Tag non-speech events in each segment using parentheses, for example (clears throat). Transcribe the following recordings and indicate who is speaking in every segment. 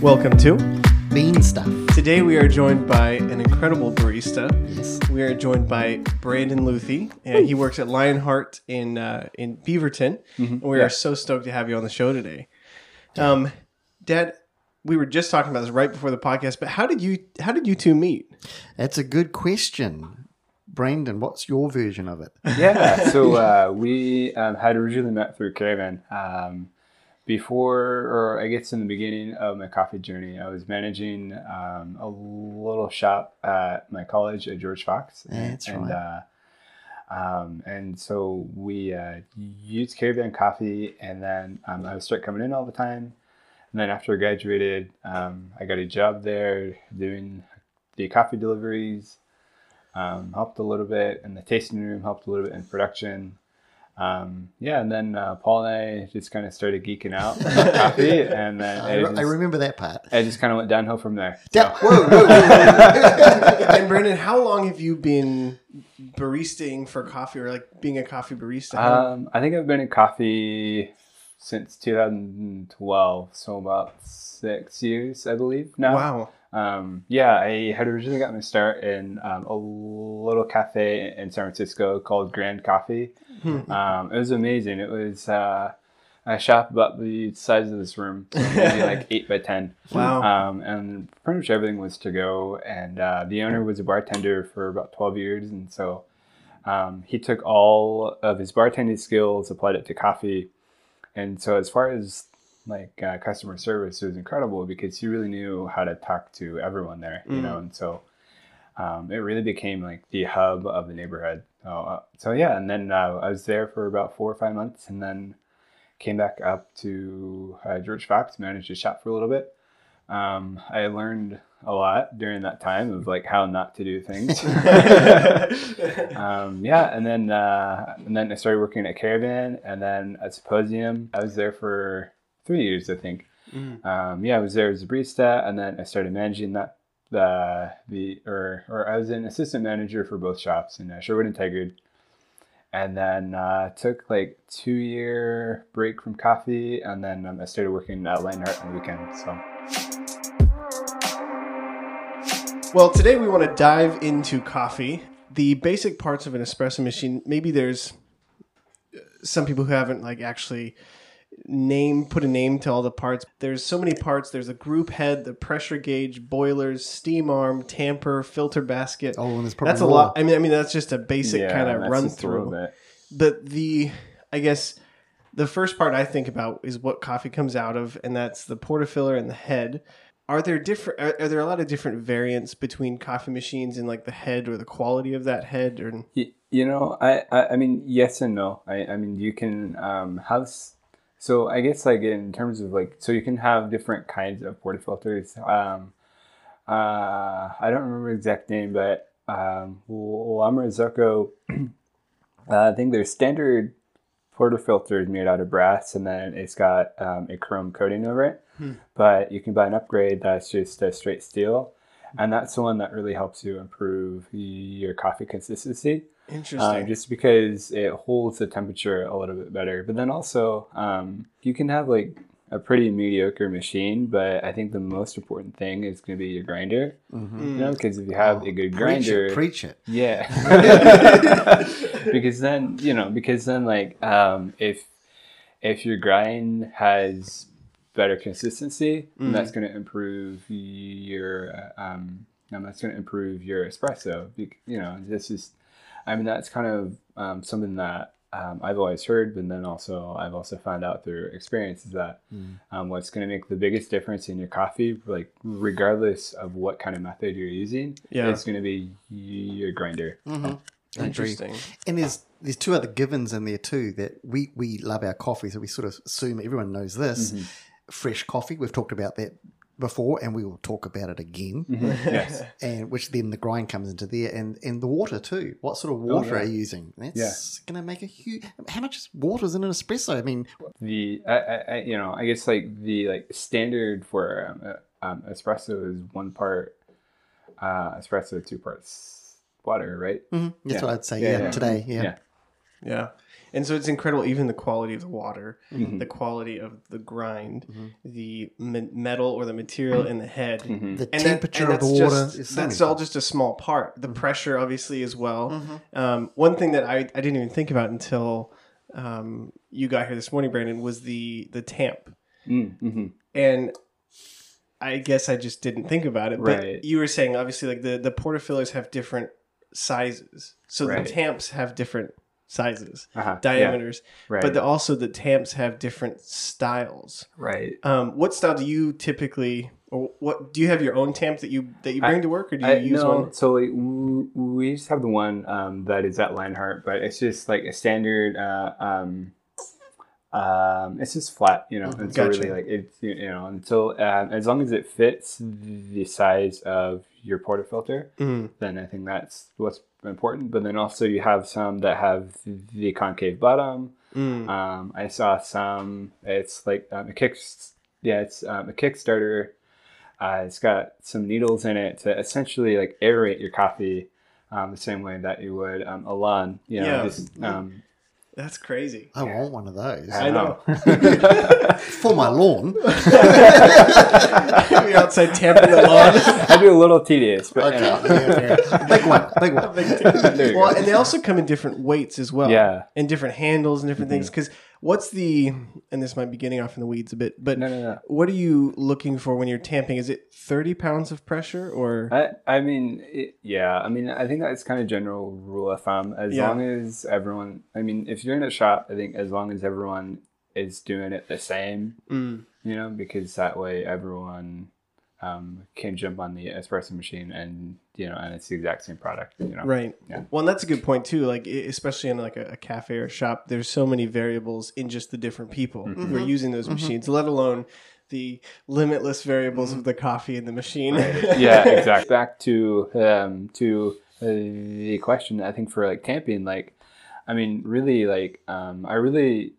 Speaker 1: Welcome to.
Speaker 2: Bean stuff.
Speaker 1: Today we are joined by an incredible barista.
Speaker 2: Yes.
Speaker 1: We are joined by Brandon Luthy, and he works at Lionheart in uh, in Beaverton. And we are so stoked to have you on the show today. Um, Dad, we were just talking about this right before the podcast, but how did you how did you two meet?
Speaker 2: That's a good question. Brandon, what's your version of it?
Speaker 3: yeah, so uh, we um, had originally met through Caravan. Um, before, or I guess in the beginning of my coffee journey, I was managing um, a little shop at my college at George Fox.
Speaker 2: That's
Speaker 3: and,
Speaker 2: right.
Speaker 3: Uh, um, and so we uh, used Caravan coffee, and then um, I would start coming in all the time. And then after I graduated, um, I got a job there doing the coffee deliveries um, helped a little bit in the tasting room, helped a little bit in production. Um, yeah, and then uh, Paul and I just kind of started geeking out (laughs) about coffee, and then
Speaker 2: I,
Speaker 3: it
Speaker 2: re- I remember that part.
Speaker 3: it just kind of went downhill from there.
Speaker 2: Yeah,
Speaker 3: So,
Speaker 2: whoa, whoa, whoa, whoa. (laughs)
Speaker 1: and Brandon, how long have you been baristing for coffee, or like being a coffee barista?
Speaker 3: Um, I think I've been in coffee since 2012, so about six years, I believe now.
Speaker 1: wow.
Speaker 3: Um, yeah, I had originally got my start in um, a little cafe in San Francisco called Grand Coffee. Um, it was amazing. It was uh, a shop about the size of this room, (laughs) maybe like eight by ten.
Speaker 1: Wow.
Speaker 3: Um, and pretty much everything was to go. And uh, the owner was a bartender for about twelve years, and so um, he took all of his bartending skills, applied it to coffee. And so, as far as like uh, customer service, was incredible because he really knew how to talk to everyone there, you know. And so, um, it really became like the hub of the neighborhood. So, uh, so yeah, and then uh, I was there for about four or five months, and then came back up to uh, George Fox, managed his shop for a little bit. Um, I learned a lot during that time of like how not to do things. (laughs) um, yeah, and then uh, and then I started working at Caravan, and then at Symposium. I was there for three years, I think. Um, yeah, I was there as a barista, and then I started managing that the the or or I was an assistant manager for both shops in uh, Sherwood and Tigard, and then uh, took like two year break from coffee, and then um, I started working at Lionheart on the weekends. So.
Speaker 1: Well, today we want to dive into coffee. The basic parts of an espresso machine. Maybe there's uh, some people who haven't like actually name put a name to all the parts. There's so many parts. There's a group head, the pressure gauge, boilers, steam arm, tamper, filter basket.
Speaker 2: Oh, and there's probably
Speaker 1: that's a
Speaker 2: more.
Speaker 1: lot. I mean, I mean that's just a basic
Speaker 3: Yeah,
Speaker 1: kind of run
Speaker 3: just a little
Speaker 1: through.
Speaker 3: bit.
Speaker 1: But the, I guess, the first part I think about is what coffee comes out of, and that's the portafilter and the head. Are there different? Are, are there a lot of different variants between coffee machines and like the head or the quality of that head? Or
Speaker 3: Y- You know, I, I, I mean, yes and no. I, I mean, you can um, have. So I guess like in terms of like, so you can have different kinds of portafilters. Um, uh, I don't remember the exact name, but um, (clears throat) uh, I think there's standard portafilter is made out of brass, and then it's got um, a chrome coating over it. But you can buy an upgrade that's just a straight steel, and that's the one that really helps you improve your coffee consistency.
Speaker 1: Interesting.
Speaker 3: Uh, just because it holds the temperature a little bit better. But then also, um, you can have like a pretty mediocre machine, but I think the most important thing is going to be your grinder.
Speaker 2: Mhm.
Speaker 3: You know, because if you have a good
Speaker 2: Preach
Speaker 3: grinder,
Speaker 2: it, preach it.
Speaker 3: yeah. (laughs) (laughs) because then you know, because then like um, if if your grind has better consistency, then that's going to improve your um, and that's going to improve your espresso. Bec- You know, this is, I mean, that's kind of um, something that um, I've always heard, but then also I've also found out through experience is that um, what's going to make the biggest difference in your coffee, like regardless of what kind of method you're using,
Speaker 1: Yeah.
Speaker 3: it's going to be your grinder.
Speaker 2: I agree.
Speaker 1: interesting.
Speaker 2: And there's there's two other givens in there too that we we love our coffee, so we sort of assume everyone knows this.
Speaker 3: Mm-hmm.
Speaker 2: Fresh coffee, we've talked about that before, and we will talk about it again. (laughs)
Speaker 3: yes.
Speaker 2: And which then the grind comes into there, and and the water too. What sort of water
Speaker 3: Oh, yeah.
Speaker 2: are you using? That's going to make a huge. How much water is in an espresso? I mean,
Speaker 3: the I, I, I you know I guess like the like standard for um, uh, um, espresso is one part uh, espresso, two parts water, right?
Speaker 2: mhm, that's
Speaker 3: Yeah.
Speaker 2: what I'd say.
Speaker 3: Yeah,
Speaker 2: Yeah,
Speaker 3: yeah.
Speaker 2: today, yeah.
Speaker 3: Yeah.
Speaker 1: Yeah. And so it's incredible, even the quality of the water,
Speaker 3: Mhm.
Speaker 1: the quality of the grind,
Speaker 2: Mhm.
Speaker 1: the me- metal or the material in the head.
Speaker 3: Mhm.
Speaker 2: The
Speaker 1: And that-
Speaker 2: temperature
Speaker 1: and
Speaker 2: of the water
Speaker 1: just- that's all just a small part. The pressure, obviously, as well.
Speaker 2: Mhm.
Speaker 1: Um, one thing that I, I didn't even think about until um, you got here this morning, Brandon, was the the tamp.
Speaker 3: Mm, mhm.
Speaker 1: And I guess I just didn't think about it. But
Speaker 3: Right.
Speaker 1: you were saying, obviously, like the, the portafilters have different sizes. So
Speaker 3: Right.
Speaker 1: the tamps have different sizes,
Speaker 3: Uh-huh. Yeah,
Speaker 1: diameters.
Speaker 3: right.
Speaker 1: But the, also the tamps have different styles.
Speaker 3: right.
Speaker 1: Um, what style do you typically, or what do you have your own tamp that you that you
Speaker 3: I-
Speaker 1: bring to work, or do you
Speaker 3: I,
Speaker 1: use
Speaker 3: no,
Speaker 1: one?
Speaker 3: so like, we just have the one um, that is at Lionheart, but it's just like a standard. Uh, um, um, it's just flat, you know.
Speaker 2: Mhm.
Speaker 3: And so
Speaker 1: Gotcha.
Speaker 3: really, like it's you you know, until um, as long as it fits the size of your portafilter,
Speaker 1: Mm,
Speaker 3: then I think that's what's important. But then also you have some that have the concave bottom.
Speaker 1: mm.
Speaker 3: Um, I saw some. It's like um, a kick. Yeah, it's um, a Kickstarter. Uh, it's got some needles in it to essentially like aerate your coffee, um, the same way that you would um, a lawn. You know,
Speaker 1: Yeah.
Speaker 3: just um,
Speaker 1: That's crazy.
Speaker 2: I want one of those
Speaker 1: I know. (laughs)
Speaker 2: for my lawn. (laughs)
Speaker 1: You're outside tamping the lawn.
Speaker 3: I do a little tedious, but you know.
Speaker 2: Okay, okay. (laughs) big one, big one.
Speaker 3: There you
Speaker 1: well, and they also come in different weights as well.
Speaker 3: Yeah.
Speaker 1: And different handles and different things.
Speaker 3: Mm-hmm.
Speaker 1: Because what's the, and this might be getting off in the weeds a bit, but
Speaker 3: No, no, no.
Speaker 1: what are you looking for when you're tamping? Is it 30 pounds of pressure or?
Speaker 3: I, I mean, it, yeah. I mean, I think that's kind of general rule of thumb. As
Speaker 1: Yeah.
Speaker 3: long as everyone, I mean, if you're in a shop, I think as long as everyone is doing it the same,
Speaker 1: Mm,
Speaker 3: you know, because that way everyone um, can jump on the espresso machine and you know, and it's the exact same product, you know.
Speaker 1: right.
Speaker 3: Yeah.
Speaker 1: Well, and that's a good point too. Like, especially in like a, a cafe or a shop, there's so many variables in just the different people
Speaker 3: Mm-hmm.
Speaker 1: who are using those machines, let alone the limitless variables of the coffee in the machine.
Speaker 3: yeah, exactly. Back to um, to uh, the question, I think for like tamping, like, I mean, really, like, um, I really,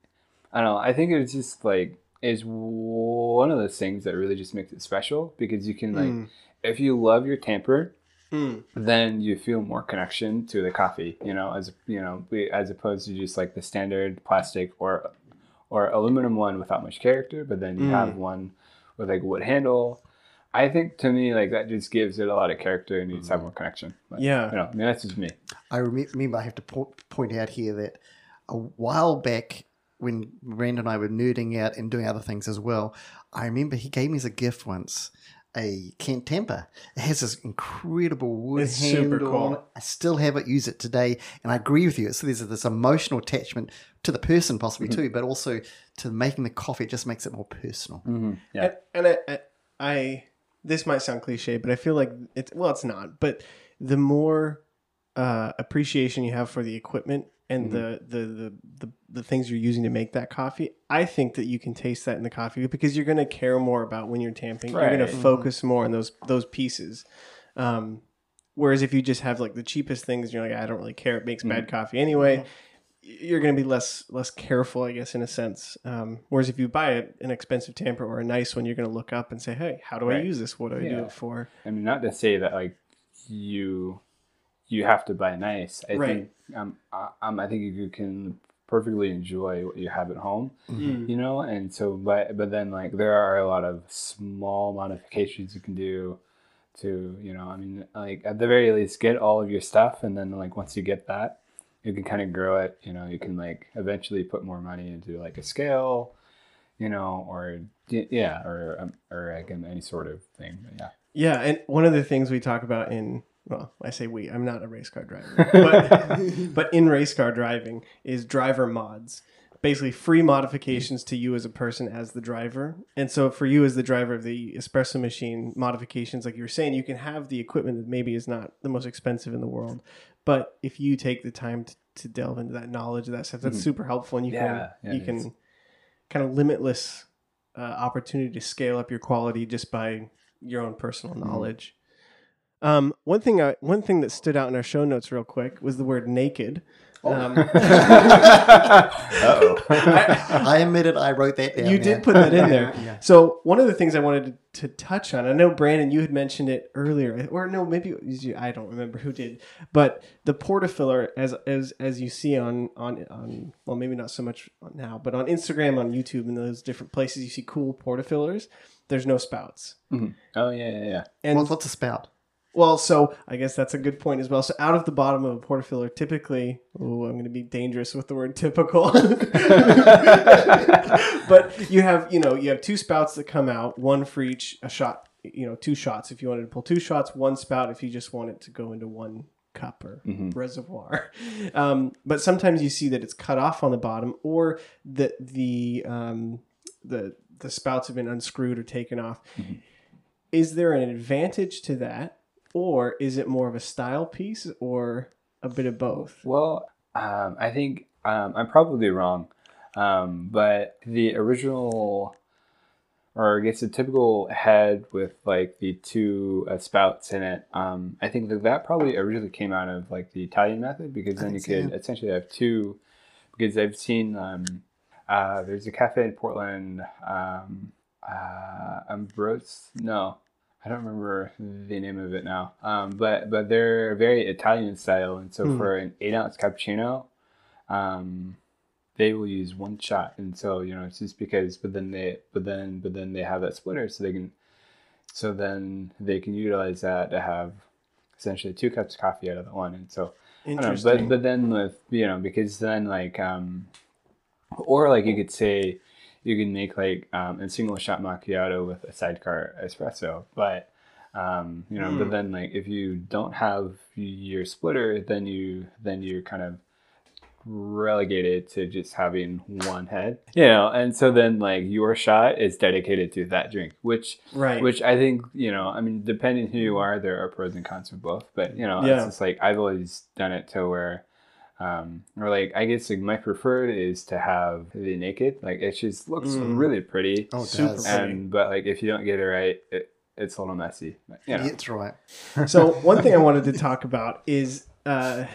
Speaker 3: I don't know. I think it's just like is one of those things that really just makes it special because you can like,
Speaker 1: Mm.
Speaker 3: if you love your tamper,
Speaker 1: Mm,
Speaker 3: then you feel more connection to the coffee, you know, as you know, as opposed to just like the standard plastic or or aluminum one without much character, but then you
Speaker 1: Mm.
Speaker 3: have one with like wood handle. I think to me like that just gives it a lot of character and you just have more connection. But,
Speaker 1: Yeah.
Speaker 3: you know, I mean that's just me.
Speaker 2: I remember I have to po- point out here that a while back when Brandon and I were nerding out and doing other things as well, I remember he gave me as a gift once a Kent Temper. It has this incredible wood
Speaker 1: It's super
Speaker 2: handle.
Speaker 1: cool.
Speaker 2: I still have it, use it today, and I agree with you. So there's this emotional attachment to the person, possibly
Speaker 1: Mm-hmm.
Speaker 2: too, but also to making the coffee. It just makes it more personal.
Speaker 3: Yeah.
Speaker 1: And, and I, I, I, this might sound cliche, but I feel like it's well, it's not. But the more uh, appreciation you have for the equipment and the, the, the the the things you're using to make that coffee, I think that you can taste that in the coffee because you're going to care more about when you're tamping. You're going
Speaker 3: Right.
Speaker 1: to focus more on those those pieces. Um, whereas if you just have like the cheapest things, you're like, I don't really care. It makes bad coffee anyway. You're going to be less less careful, I guess, in a sense. Um, whereas if you buy a, an expensive tamper or a nice one, you're going to look up and say, "Hey, how do I use this? What do I do it for?"
Speaker 3: I mean, not to say that like you you have to buy nice. I
Speaker 1: Right.
Speaker 3: think um, I, um I think you can perfectly enjoy what you have at home,
Speaker 1: Mm.
Speaker 3: you know. And so, but but then like there are a lot of small modifications you can do to you know. I mean, like at the very least, get all of your stuff, and then like once you get that, you can kind of grow it. You know, you can like eventually put more money into like a scale. You know, or yeah, or um, or again any sort of thing. But yeah.
Speaker 1: Yeah, and one of the things we talk about in well, I say we. I'm not a race car driver, but (laughs) but in race car driving is driver mods. Basically, free modifications to you as a person as the driver. And so, for you as the driver of the espresso machine, modifications like you were saying, you can have the equipment that maybe is not the most expensive in the world, but if you take the time to, to delve into that knowledge of that stuff, that's super helpful, and you
Speaker 3: Yeah,
Speaker 1: can
Speaker 3: yeah,
Speaker 1: you can
Speaker 3: is.
Speaker 1: kind of limitless uh, opportunity to scale up your quality just by your own personal knowledge. Um, one thing, I, one thing that stood out in our show notes real quick was the word naked. Um, (laughs)
Speaker 3: Uh-oh.
Speaker 2: I admitted I wrote that down.
Speaker 1: you
Speaker 2: yeah.
Speaker 1: did put that in there.
Speaker 2: Yeah.
Speaker 1: So one of the things I wanted to, to touch on, I know Brandon, you had mentioned it earlier, or no, maybe it was you, I don't remember who did, but the portafilter, as as as you see on on on well, maybe not so much now, but on Instagram, on YouTube, and those different places, you see cool portafilters. There's no spouts,
Speaker 3: oh yeah, yeah, yeah.
Speaker 1: and
Speaker 2: What's, what's a spout?
Speaker 1: Well, so I guess that's a good point as well. So out of the bottom of a portafilter, typically, oh, I'm going to be dangerous with the word typical, (laughs) but you have you know you have two spouts that come out, one for each a shot. You know, two shots if you wanted to pull two shots, one spout if you just want it to go into one cup or reservoir. Um, but sometimes you see that it's cut off on the bottom, or that the um, the the spouts have been unscrewed or taken off. Is there an advantage to that, or is it more of a style piece, or a bit of both?
Speaker 3: Well, um, I think um, I'm probably wrong, um, but the original, or I guess the typical head with like the two uh, spouts in it, um, I think that that probably originally came out of like the Italian method because then you could
Speaker 2: it.
Speaker 3: essentially have two. Because I've seen um, uh, there's a cafe in Portland, um, uh, Ambrose. No, I don't remember the name of it now. Um, but but they're very Italian style, and so
Speaker 1: Hmm.
Speaker 3: for an eight ounce cappuccino, um, they will use one shot, and so you know it's just because. But then they but then but then they have that splitter, so they can. So then they can utilize that to have essentially two cups of coffee out of the one, and so I don't know,
Speaker 1: Interesting.
Speaker 3: but but then with you know because then like um, or like you could say you can make like um, a single shot macchiato with a sidecar espresso, but um, you know,
Speaker 1: Mm.
Speaker 3: but then like if you don't have your splitter, then you then you're kind of relegated to just having one head, you know, and so then like your shot is dedicated to that drink, which
Speaker 1: right.
Speaker 3: which I think, you know, I mean, depending who you are, there are pros and cons for both. But, you know,
Speaker 1: Yeah.
Speaker 3: it's just like I've always done it to where, um, or like, I guess like my preferred is to have the naked. Like, it just looks
Speaker 1: Mm.
Speaker 3: really pretty.
Speaker 2: Oh, it
Speaker 1: Super
Speaker 2: does.
Speaker 1: pretty.
Speaker 3: And, but like, if you don't get it right, it, it's a little messy. But, you know.
Speaker 2: Yeah, that's right.
Speaker 1: so (laughs) one thing I wanted to talk about is uh,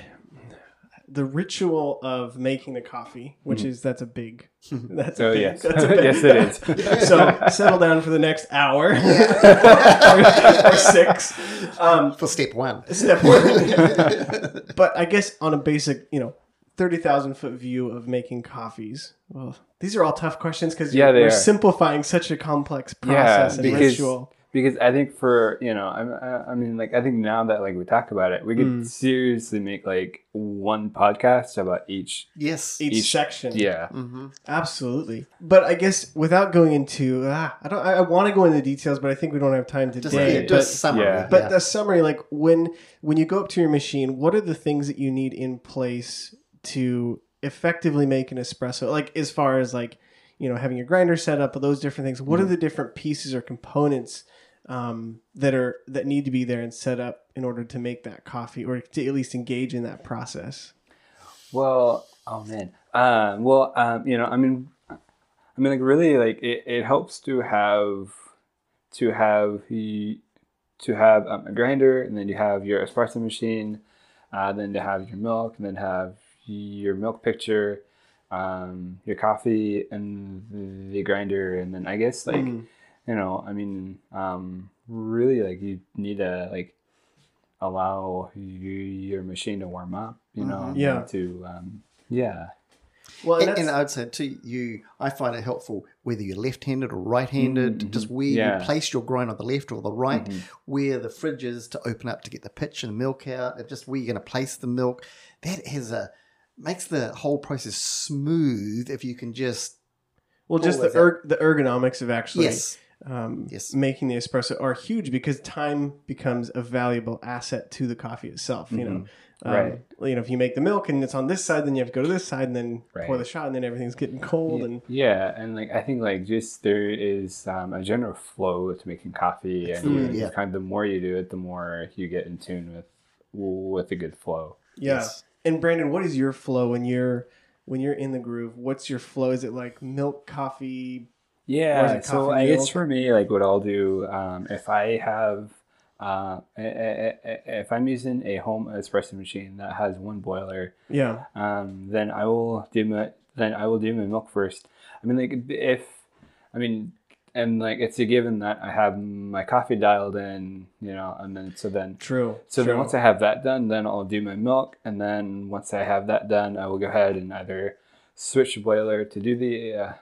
Speaker 1: the ritual of making the coffee, which is that's a big. That's a
Speaker 3: So,
Speaker 1: big,
Speaker 3: yes.
Speaker 1: that's a (laughs) big
Speaker 3: Yes, it is.
Speaker 1: so settle down for the next hour or, (laughs) or six. Um,
Speaker 2: For step one.
Speaker 1: step one. but I guess on a basic, you know, thirty thousand foot view of making coffees. Well, these are all tough questions because
Speaker 3: Yeah, they
Speaker 1: we're simplifying such a complex
Speaker 3: Yeah,
Speaker 1: process and ritual.
Speaker 3: Because I think for you know I, I I mean like I think now that like we talk about it, we could
Speaker 1: Mm.
Speaker 3: seriously make like one podcast about each.
Speaker 2: Yes.
Speaker 1: Each,
Speaker 3: each-
Speaker 1: section,
Speaker 3: Yeah,
Speaker 2: hmm
Speaker 1: absolutely. But I guess without going into, ah, I don't, I, I want to go into the details, but I think we don't have time
Speaker 2: Just,
Speaker 1: today.
Speaker 2: yeah,
Speaker 1: but,
Speaker 2: summary.
Speaker 3: yeah.
Speaker 1: but
Speaker 2: yeah.
Speaker 1: the summary, like when when you go up to your machine, what are the things that you need in place to effectively make an espresso? Like as far as like you know having your grinder set up, those different things. What are the different pieces or components um, that are that need to be there and set up in order to make that coffee, or to at least engage in that process?
Speaker 3: Well, oh man. Um, well, um, you know, I mean, I mean, like really, like it, it helps to have to have the to have um, a grinder, and then you have your espresso machine, uh, then to have your milk, and then have your milk pitcher, um, your coffee, and the grinder, and then I guess like
Speaker 1: Mm.
Speaker 3: You know, I mean, um, really, like you need to like allow y- your machine to warm up, you know,
Speaker 2: Mhm.
Speaker 3: and
Speaker 1: Yeah.
Speaker 3: to um, yeah,
Speaker 1: Well, and
Speaker 2: And, and I'd say to you, I find it helpful whether you're left-handed or right-handed,
Speaker 3: Mhm,
Speaker 2: just where
Speaker 3: yeah.
Speaker 2: you place your grind on the left or the right,
Speaker 3: Mhm.
Speaker 2: where the fridge is to open up to get the pitch and the milk out, and just where you're going to place the milk. That has a makes the whole process smooth if you can just
Speaker 1: well, just the
Speaker 2: those
Speaker 1: erg- the ergonomics of actually
Speaker 2: yes,
Speaker 1: um,
Speaker 2: Yes.
Speaker 1: making the espresso are huge because time becomes a valuable asset to the coffee itself. You know, um,
Speaker 3: Mm-hmm. Right.
Speaker 1: You know, if you make the milk and it's on this side, then you have to go to this side and then pour the shot, and then everything's getting cold. And
Speaker 3: yeah, and like I think like just there is um, a general flow to making coffee, and
Speaker 2: yeah.
Speaker 3: kind of the more you do it, the more you get in tune with with a good flow.
Speaker 1: yeah.
Speaker 2: Yes.
Speaker 1: And Brandon, what is your flow when you're when you're in the groove? What's your flow? Is it like milk, coffee?
Speaker 3: Yeah, so I guess for me, like what I'll do um, if I have uh, if I'm using a home espresso machine that has one boiler,
Speaker 1: Yeah.
Speaker 3: um, then I will do my then I will do my milk first. I mean, like if I mean, and like it's a given that I have my coffee dialed in, you know, and then so then
Speaker 1: True.
Speaker 3: so
Speaker 1: True.
Speaker 3: then once I have that done, then I'll do my milk, and then once I have that done, I will go ahead and either switch the boiler to do the uh,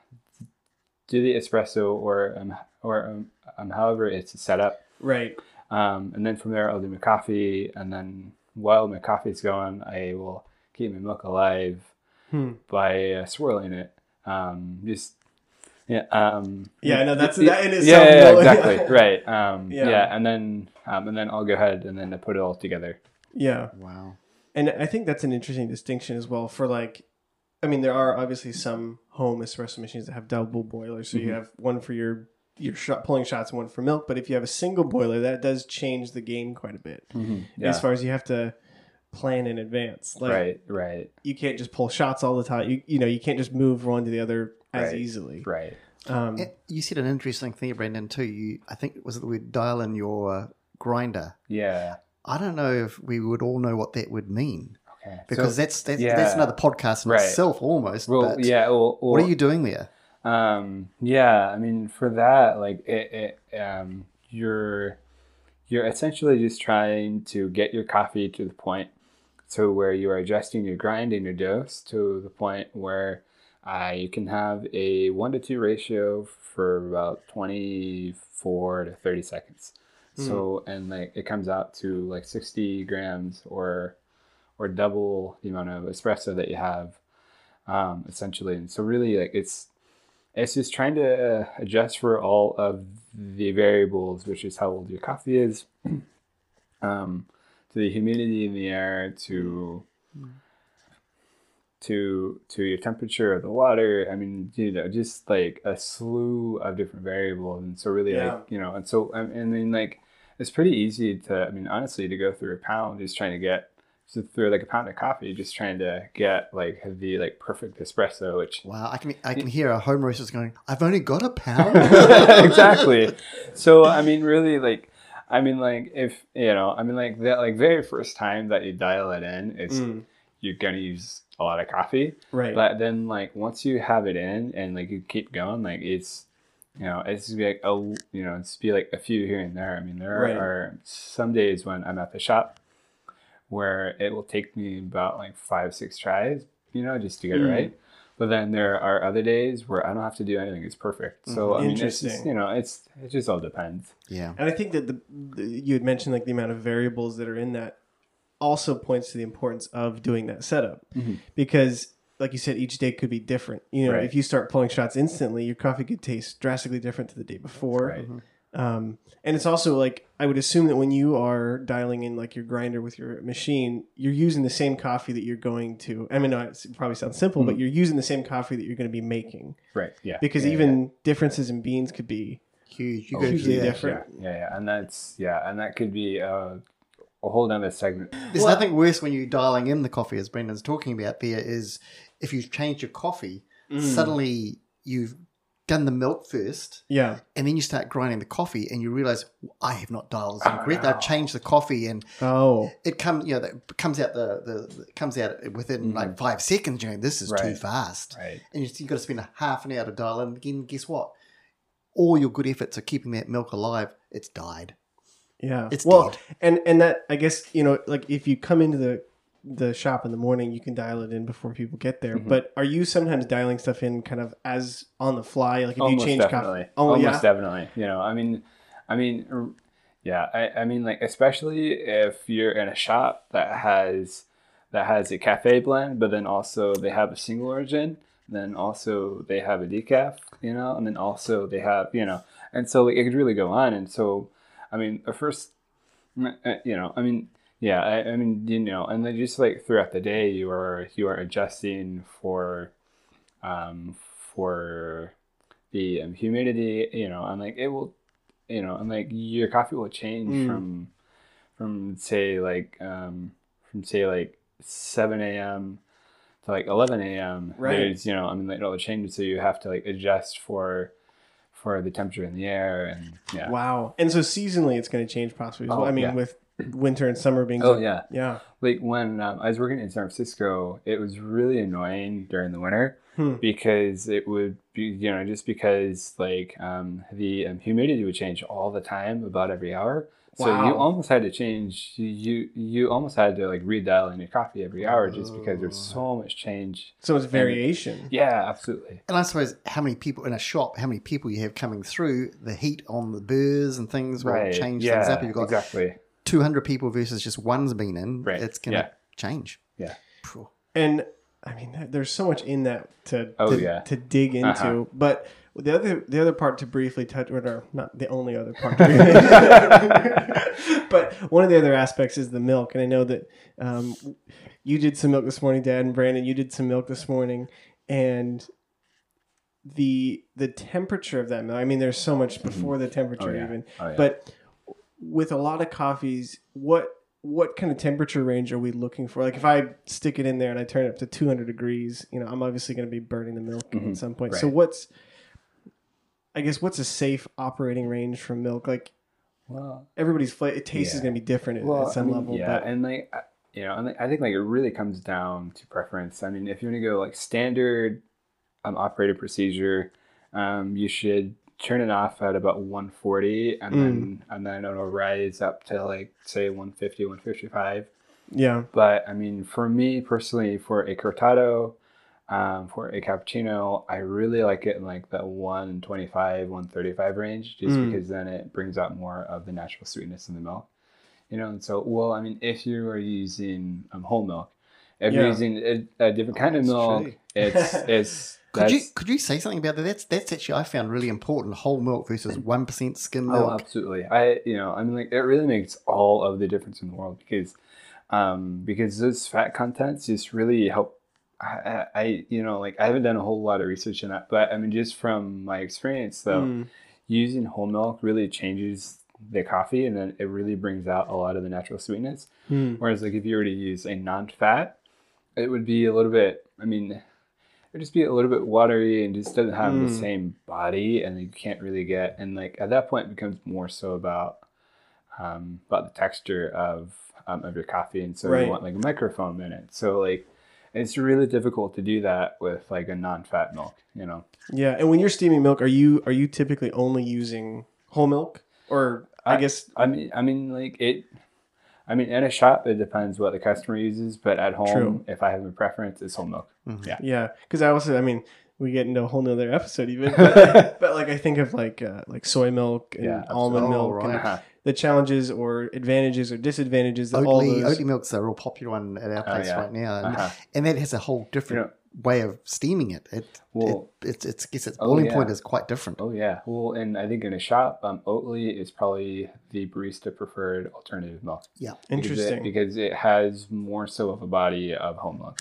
Speaker 3: do the espresso or um, or um, um, however it's set up.
Speaker 1: right.
Speaker 3: Um, and then from there, I'll do my coffee, and then while my coffee's going, I will keep my milk alive
Speaker 1: Hmm.
Speaker 3: by uh, swirling it. Um, just yeah, um,
Speaker 1: Yeah, I know, that's-
Speaker 3: yeah,
Speaker 1: that in
Speaker 3: yeah,
Speaker 1: itself
Speaker 3: yeah,
Speaker 1: will-
Speaker 3: exactly, (laughs) right. Um,
Speaker 1: Yeah.
Speaker 3: yeah. and then um, and then I'll go ahead and then I put it all together.
Speaker 1: Yeah.
Speaker 2: Wow.
Speaker 1: And I think that's an interesting distinction as well for like I mean there are obviously some home espresso machines that have double boilers so you
Speaker 3: Mhm.
Speaker 1: have one for your your shot, pulling shots and one for milk but if you have a single boiler that does change the game quite a bit
Speaker 3: Yeah,
Speaker 1: as far as you have to plan in advance like
Speaker 3: right, right,
Speaker 1: you can't just pull shots all the time you you know you can't just move one to the other as
Speaker 3: Right.
Speaker 1: easily
Speaker 3: right.
Speaker 1: um
Speaker 2: Eh, You said an interesting thing, Brandon, too. You, I think, was it the word dial in your uh, grinder?
Speaker 3: Yeah.
Speaker 2: I don't know if we would all know what that would mean Because
Speaker 3: So-
Speaker 2: that's that's,
Speaker 3: yeah.
Speaker 2: that's another podcast in
Speaker 3: Right.
Speaker 2: itself, almost.
Speaker 3: well,
Speaker 2: but
Speaker 3: yeah. Well,
Speaker 2: what are you doing there?
Speaker 3: Um, yeah, I mean, for that, like, it, it, um, you're you're essentially just trying to get your coffee to the point to where you are adjusting your grind and your dose to the point where uh, you can have a one to two ratio for about twenty four to thirty seconds. So and like it comes out to like sixty grams or or double the amount of espresso that you have um, essentially. And so really like it's it's just trying to uh, adjust for all of the variables, which is how old your coffee is, (clears throat) um, to the humidity in the air, to to to your temperature of the water. I mean, you know, just like a slew of different variables. And so really,
Speaker 1: Yeah.
Speaker 3: like you know, and so I mean, like it's pretty easy to. I mean, honestly, to go through a pound just trying to get. So through like a pound of coffee, just trying to get like the like perfect espresso, which
Speaker 2: Wow, I can I can hear our home roasters going. I've only got a pound. (laughs)
Speaker 3: exactly. So I mean, really, like, I mean, like, if you know, I mean, like that, like very first time that you dial it in, it's
Speaker 1: Mm.
Speaker 3: you're gonna use a lot of coffee.
Speaker 1: right
Speaker 3: But then, like, once you have it in and like you keep going, like it's, you know, it's just be like a, you know, it's be like a few here and there. I mean, there
Speaker 1: Right.
Speaker 3: are some days when I'm at the shop where it will take me about like five, six tries, you know, just to get
Speaker 1: Mm.
Speaker 3: it right. But then there are other days where I don't have to do anything; it's perfect. So I mean, it's just,
Speaker 1: Interesting.
Speaker 3: you know, it's it just all depends.
Speaker 2: yeah,
Speaker 1: And I think that the, the you had mentioned like the amount of variables that are in that also points to the importance of doing that setup
Speaker 3: Mhm.
Speaker 1: because like you said each day could be different. You know,
Speaker 3: Right.
Speaker 1: if you start pulling shots instantly, your coffee could taste drastically different to the day before.
Speaker 3: Right.
Speaker 1: Um, and it's also like I would assume that when you are dialing in like your grinder with your machine, you're using the same coffee that you're going to. I mean, no, it probably sounds simple, but you're using the same coffee that you're going to be making
Speaker 3: Right. Yeah.
Speaker 1: because
Speaker 3: Yeah,
Speaker 1: even differences in beans could be
Speaker 2: huge. You
Speaker 3: yeah.
Speaker 2: go
Speaker 1: hugely
Speaker 2: yeah.
Speaker 1: different.
Speaker 3: Yeah, yeah, yeah, and that's yeah, and that could be uh, a whole other segment.
Speaker 2: There's
Speaker 1: Well-
Speaker 2: nothing worse when you're dialing in the coffee, as Brandon's talking about there, is if you change your coffee,
Speaker 1: Mm.
Speaker 2: suddenly you've done the milk first,
Speaker 1: Yeah.
Speaker 2: and then you start grinding the coffee, and you realize I have not dialed this in correctly. I've changed the coffee, and
Speaker 1: Oh.
Speaker 2: it comes, you know, that comes out the, the it comes out within like five seconds. You know, this is too
Speaker 3: Mm-hmm.
Speaker 2: Fast,
Speaker 3: Right.
Speaker 2: and you, you've got to spend a half an hour to dial in. Again, guess what? All your good efforts of keeping that milk alive, it's died.
Speaker 1: Yeah.
Speaker 2: It's
Speaker 1: well,
Speaker 2: dead.
Speaker 1: and and that I guess you know like if you come into the the shop in the morning, you can dial it in before people get there.
Speaker 3: Mm-hmm.
Speaker 1: But are you sometimes dialing stuff in kind of as on the fly? Like if
Speaker 3: Almost
Speaker 1: you change
Speaker 3: definitely.
Speaker 1: coffee? Oh
Speaker 3: Almost
Speaker 1: yeah.
Speaker 3: definitely. You know, I mean, I mean, yeah, I, I mean, like especially if you're in a shop that has that has a cafe blend, but then also they have a single origin, then also they have a decaf, you know, and then also they have, you know, and so like, it could really go on. And so, I mean, the first, uh, you know, I mean, yeah, I, I mean, you know, and then just like throughout the day, you are you are adjusting for, um, for the um, humidity, you know, and like it will, you know, and like your coffee will change
Speaker 1: Mm.
Speaker 3: from, from say like, um, from say like seven a.m. to like eleven a.m.
Speaker 1: Right.
Speaker 3: There's, you know, I mean, like, it all changes, so you have to like adjust for, for the temperature in the air and yeah.
Speaker 1: Wow. And so seasonally, it's going to change possibly. as well.
Speaker 3: Oh,
Speaker 1: I mean,
Speaker 3: yeah.
Speaker 1: with winter and summer being.
Speaker 3: Oh yeah.
Speaker 1: Yeah.
Speaker 3: Like when um, I was working in San Francisco, it was really annoying during the winter
Speaker 1: Hmm.
Speaker 3: because it would be, you know, just because like um, the um, humidity would change all the time, about every hour. So
Speaker 1: Wow.
Speaker 3: you almost had to change. You you almost had to like redial in your coffee every hour just because there's so much change.
Speaker 1: So it's variation.
Speaker 3: Yeah, absolutely.
Speaker 2: And I suppose how many people in a shop, how many people you have coming through, the heat on the burrs and things will
Speaker 3: Right.
Speaker 2: change
Speaker 3: yeah,
Speaker 2: things up. You've got
Speaker 3: exactly.
Speaker 2: 200 people versus just one's been in.
Speaker 3: Right.
Speaker 2: It's going to
Speaker 3: Yeah.
Speaker 2: change.
Speaker 3: Yeah.
Speaker 1: And I mean, there's so much in that to
Speaker 3: Oh,
Speaker 1: to,
Speaker 3: yeah.
Speaker 1: to dig into.
Speaker 3: Uh-huh.
Speaker 1: But the other the other part to briefly touch, or no, not the only other part, to (laughs) (laughs) but one of the other aspects is the milk. And I know that um, you did some milk this morning, Dad, and Brandon, you did some milk this morning, and the the temperature of that milk. I mean, there's so much before the temperature
Speaker 3: Oh, yeah.
Speaker 1: even,
Speaker 3: Oh, yeah.
Speaker 1: but with a lot of coffees, what what kind of temperature range are we looking for? Like if I stick it in there and I turn it up to 200 degrees, you know, I'm obviously going to be burning the milk at some point. So
Speaker 3: Mm-hmm.
Speaker 1: What's I guess what's a safe operating range for milk? Like
Speaker 3: Well,
Speaker 1: everybody's flavor taste is
Speaker 3: Yeah.
Speaker 1: going to be different at,
Speaker 3: well,
Speaker 1: at some
Speaker 3: I mean,
Speaker 1: level.
Speaker 3: Yeah,
Speaker 1: but
Speaker 3: and like I- you know, and I think like it really comes down to preference. I mean, if you want to go like standard um, operated procedure, um, you should turn it off at about 140, and then and then it'll rise up to like say 150, 155.
Speaker 1: yeah,
Speaker 3: But I mean, for me personally, for a cortado, um, for a cappuccino, I really like it in like that 125, 135 range, just
Speaker 1: Mm.
Speaker 3: because then it brings out more of the natural sweetness in the milk. You know, and so, well, I mean, if you are using um, whole milk, if you're
Speaker 1: Yeah.
Speaker 3: using a, a different kind of
Speaker 1: That's
Speaker 3: milk,
Speaker 1: true.
Speaker 3: it's (laughs) it's
Speaker 2: Could you could you say something about that? That's that's actually I found really important. Whole milk versus one percent skim milk.
Speaker 3: Oh, absolutely. I, you know, I mean, like, it really makes all of the difference in the world because, um, because those fat contents just really help. I, I, I- you know, like, I haven't done a whole lot of research on that, but I mean, just from my experience, though,
Speaker 1: Mm.
Speaker 3: using whole milk really changes the coffee, and then it really brings out a lot of the natural sweetness.
Speaker 1: Mm.
Speaker 3: Whereas, like, if you were to use a non-fat, it would be a little bit. I mean, it would just be a little bit watery and just doesn't have the
Speaker 1: Mm.
Speaker 3: same body, and you can't really get. And like at that point, it becomes more so about um, about the texture of um, of your coffee, and so
Speaker 1: Right.
Speaker 3: you want like a microfoam in it. So like, it's really difficult to do that with like a non-fat milk. You know.
Speaker 1: yeah. And when you're steaming milk, are you are you typically only using whole milk, or I,
Speaker 3: I-
Speaker 1: guess
Speaker 3: I mean, I mean, like it. I mean, in a shop, it depends what the customer uses, but at home,
Speaker 1: True.
Speaker 3: if I have a preference, it's whole milk. Yeah.
Speaker 1: Yeah, because I also, I mean, we get into a whole nother episode even, (laughs) but, but like I think of like uh, like soy milk and
Speaker 3: Yeah,
Speaker 1: almond milk
Speaker 2: Oh,
Speaker 1: and
Speaker 3: Uh-huh.
Speaker 1: the challenges or advantages or disadvantages that all
Speaker 2: Oatly,
Speaker 1: those.
Speaker 2: Oatly milk's a real popular one at our place
Speaker 3: Oh, yeah.
Speaker 2: right now, and,
Speaker 3: Uh-huh.
Speaker 2: and that has a whole different way of steaming it. It,
Speaker 3: Well-
Speaker 2: it it's it's guess its
Speaker 3: Oh,
Speaker 2: boiling
Speaker 3: yeah.
Speaker 2: point is quite different.
Speaker 3: Oh yeah. Well, and I think in a shop, um, Oatly is probably the barista preferred alternative milk.
Speaker 2: Yeah,
Speaker 3: Because it-
Speaker 1: Interesting.
Speaker 3: because it, has more so of a body of whole milk.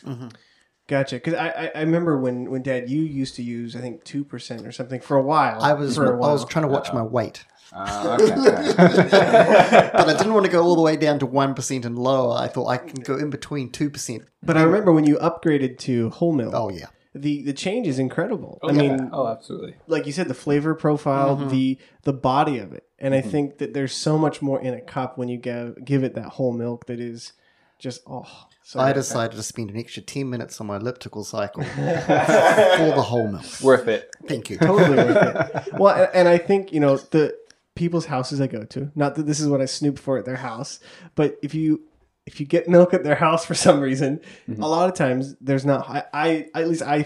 Speaker 1: Gotcha. Because I, I I remember when when Dad you used to use I think two percent or something for a while.
Speaker 2: I was
Speaker 1: for a
Speaker 2: I
Speaker 1: while.
Speaker 2: was trying to watch my weight,
Speaker 3: Uh, okay. (laughs)
Speaker 2: but I didn't want to go all the way down to one percent and lower. I thought I can go in between two percent.
Speaker 1: but I remember when you upgraded to whole milk.
Speaker 2: Oh yeah,
Speaker 1: The the change is incredible. I
Speaker 3: Yeah.
Speaker 1: mean,
Speaker 3: oh, absolutely.
Speaker 1: like you said, the flavor profile,
Speaker 2: Mm-hmm.
Speaker 1: the the body of it, and I think that there's so much more in a cup when you give give it that whole milk that is just oh. So
Speaker 2: I decided to spend an extra ten minutes on my elliptical cycle (laughs) for the whole milk.
Speaker 3: Worth it.
Speaker 2: Thank you.
Speaker 1: totally worth it. (laughs) Well, and, and I think you know the people's houses I go to. Not that this is what I snoop for at their house, but if you if you get (laughs) milk at their house for some reason,
Speaker 3: Mm-hmm.
Speaker 1: a lot of times there's not. I, I at least I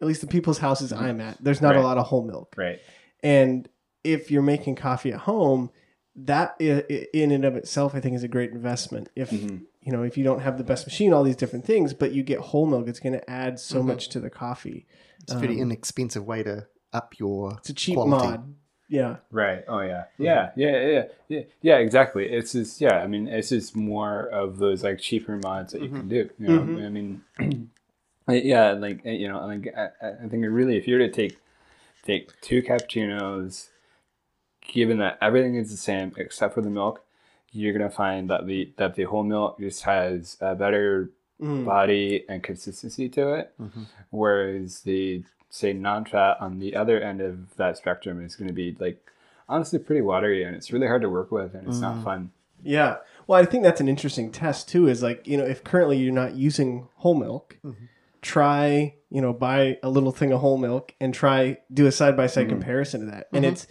Speaker 1: at least the people's houses I'm at, there's not a lot of whole milk.
Speaker 3: Right.
Speaker 1: And if you're making coffee at home, that i- i- in and of itself, I think, is a great investment. If
Speaker 3: Mm-hmm.
Speaker 1: you know, if you don't have the best machine, all these different things, but you get whole milk, it's going to add so
Speaker 3: Mm-hmm.
Speaker 1: much to the coffee.
Speaker 2: It's a very inexpensive way to up your.
Speaker 1: It's a cheap
Speaker 2: quality.
Speaker 1: mod. Yeah.
Speaker 3: Right. Oh yeah. Yeah. Yeah. Yeah. Yeah. Yeah. Exactly. It's just yeah. I mean, it's just more of those like cheaper mods that you can mm-hmm. do. You know. Mm-hmm. I mean, (clears throat) yeah. Like eh, you know, like I, I think really, if you were to take take two cappuccinos, given that everything is the same except for the milk, you're gonna find that the that the whole milk just has a better
Speaker 1: Mm.
Speaker 3: body and consistency to it.
Speaker 2: Mhm.
Speaker 3: Whereas the say non-fat on the other end of that spectrum is going to be like honestly pretty watery and it's really hard to work with and it's
Speaker 2: Mm.
Speaker 3: not fun.
Speaker 1: Yeah. Well, I think that's an interesting test too. Is like you know if currently you're not using whole milk,
Speaker 2: Mhm.
Speaker 1: try you know buy a little thing of whole milk and try do a side by side comparison to that. And
Speaker 2: Mhm.
Speaker 1: it's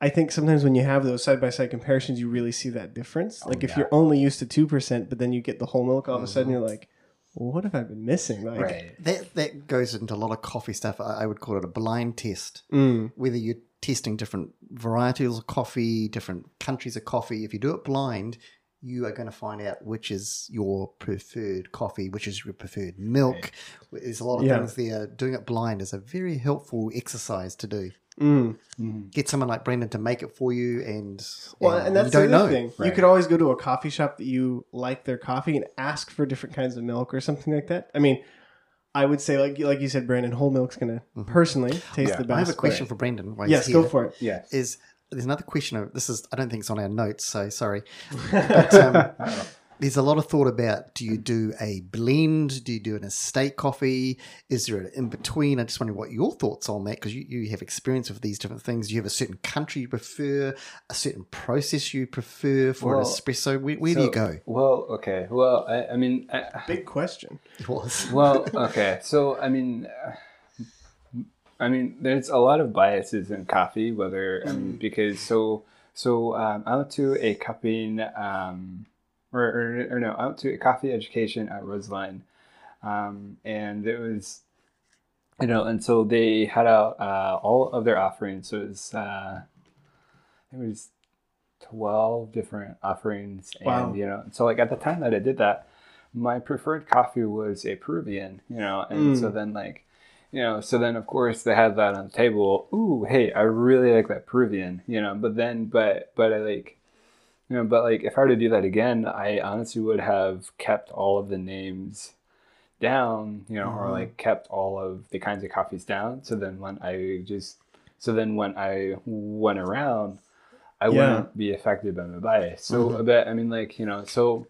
Speaker 1: I think sometimes when you have those side by side comparisons, you really see that difference. Like if
Speaker 3: yeah.
Speaker 1: you're only used to two percent, but then you get the whole milk, all of a sudden
Speaker 2: Mhm.
Speaker 1: you're like, what have I been missing? Like,
Speaker 3: Right.
Speaker 2: That that goes into a lot of coffee stuff. I, I would call it a blind test.
Speaker 1: mm,
Speaker 2: Whether you're testing different varieties of coffee, different countries of coffee, if you do it blind, you are going to find out which is your preferred coffee, which is your preferred milk. There's a lot of
Speaker 1: Yeah.
Speaker 2: things there. Doing it blind is a very helpful exercise to do.
Speaker 1: Mm.
Speaker 3: Mhm.
Speaker 2: Get someone like Brandon to make it for you, and,
Speaker 1: Well,
Speaker 2: and
Speaker 1: and that's
Speaker 2: you don't
Speaker 1: the other
Speaker 2: know.
Speaker 1: thing. You could always go to a coffee shop that you like their coffee and ask for different kinds of milk or something like that. I mean, I would say like like you said, Brandon, whole milk's gonna personally taste
Speaker 3: Yeah.
Speaker 1: the best.
Speaker 2: I have a question
Speaker 1: but-
Speaker 2: for Brandon. while
Speaker 1: yes,
Speaker 2: he's
Speaker 1: go for it.
Speaker 3: Yeah,
Speaker 2: Is there's another question? Of, this is I don't think it's on our notes, so sorry. (laughs) But um,
Speaker 3: Uh-oh. (laughs)
Speaker 2: there's a lot of thought about do you do a blend? Do you do an estate coffee? Is there an in between? I just wonder what your thoughts on that because you, you have experience with these different things. Do you have a certain country you prefer, a certain process you prefer for
Speaker 3: Well,
Speaker 2: an espresso? Where, where do you go?
Speaker 3: Well, okay. Well, I, I mean, I,
Speaker 1: Big question.
Speaker 2: It was. (laughs)
Speaker 3: well, okay. So, I mean, uh, I mean, there's a lot of biases in coffee, whether I mean, because so so um, I went to a cupping um, or, or or no, went to a coffee education at Roseline, um, and it was. You know, and so they had out uh, all of their offerings. So it was, uh, it was twelve different offerings, and you know, so like at the time that I did that, my preferred coffee was a Peruvian, you know, and
Speaker 1: Mm.
Speaker 3: so then like, you know, so then of course they had that on the table. Ooh, hey, I really like that Peruvian, you know, but then, but but I like, you know, but like if I were to do that again, I honestly would have kept all of the names down, you know, or
Speaker 2: Mhm.
Speaker 3: like kept all of the kinds of coffees down. So then when I just, so then when I went around, I
Speaker 1: Yeah.
Speaker 3: wouldn't be affected by my bias. So,
Speaker 2: Mhm.
Speaker 3: but I mean, like, you know, so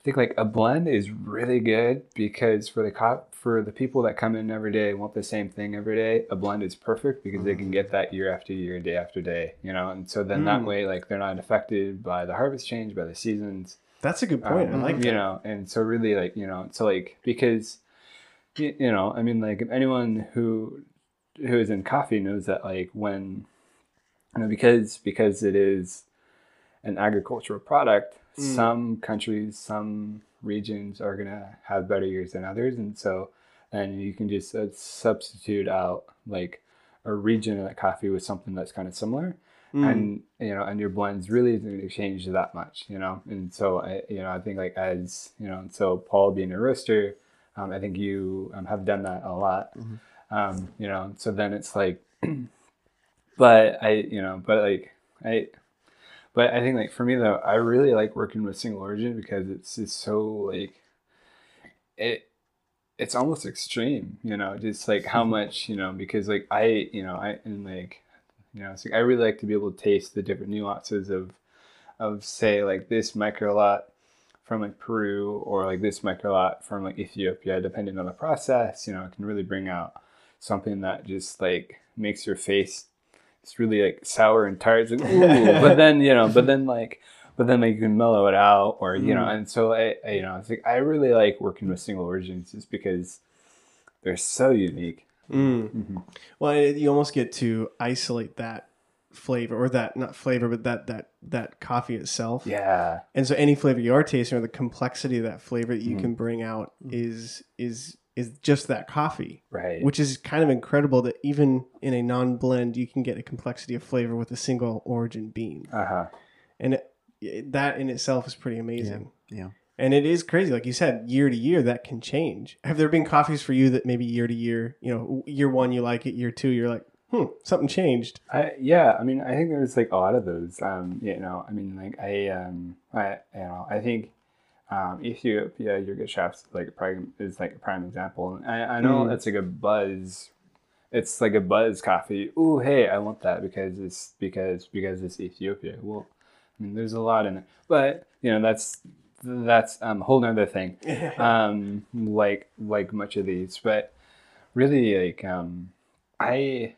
Speaker 3: I think like a blend is really good because for the cop, for the people that come in every day want the same thing every day, a blend is perfect because they can get that year after year, day after day, you know, and so then that
Speaker 1: Mm.
Speaker 3: way, like, they're not affected by the harvest change, by the seasons,
Speaker 1: That's a good point.
Speaker 3: um,
Speaker 1: I like
Speaker 3: you
Speaker 1: that.
Speaker 3: know, and so really like you know, so like because you, you know, I mean, like if anyone who who is in coffee knows that like when you know because because it is an agricultural product,
Speaker 1: Mm.
Speaker 3: some countries, some regions are gonna have better years than others, and so and you can just uh, substitute out like a region of that coffee with something that's kind of similar
Speaker 1: Mm.
Speaker 3: and you know and your blends really isn't going to change that much you know and so i you know i think like as you know so paul being a roaster um, i think you um, have done that a lot
Speaker 2: Mhm.
Speaker 3: um, you know so then it's like (clears throat) but i you know but like i but i think like for me though i really like working with single origin because it's just so like it it's almost extreme you know just like how mm-hmm. much you know because like i you know i and like you know, it's like I really like to be able to taste the different nuances of, of say like this micro lot from like Peru or like this micro lot from like Ethiopia, depending on the process. You know, it can really bring out something that just like makes your face. It's really like sour and tart. Like, (laughs) but then you know, but then like, but then like you can mellow it out, or you know,
Speaker 1: Mm.
Speaker 3: and so I, I you know, it's like I really like working with single origins just because they're so unique.
Speaker 1: Mm.
Speaker 3: hmm
Speaker 1: Well, you almost get to isolate that flavor or that not flavor, but that that that coffee itself.
Speaker 3: Yeah.
Speaker 1: And so any flavor you are tasting or the complexity of that flavor that you
Speaker 3: Mhm.
Speaker 1: can bring out
Speaker 2: Mhm.
Speaker 1: is is is just that coffee,
Speaker 3: Right.
Speaker 1: which is kind of incredible that even in a non-blend you can get a complexity of flavor with a single origin bean.
Speaker 3: Uh huh.
Speaker 1: And it, it- that in itself is pretty amazing.
Speaker 2: yeah.
Speaker 1: And it is crazy, like you said, year to year that can change. Have there been coffees for you that maybe year to year, you know, year one you like it, year two you're like, hmm, something changed.
Speaker 3: I yeah, I mean, I think there's like a lot of those. Um, you know, I mean, like I um, I you know, I think um, Ethiopia Yirgacheffe like prime is like a prime example. And I I know
Speaker 1: Mm.
Speaker 3: that's like a buzz. It's like a buzz coffee. Ooh, hey, I want that because it's because because it's Ethiopia. Well, I mean, there's a lot in it, but you know, that's that's um, a whole nother thing. (laughs) um, like like much of these, but really like um, I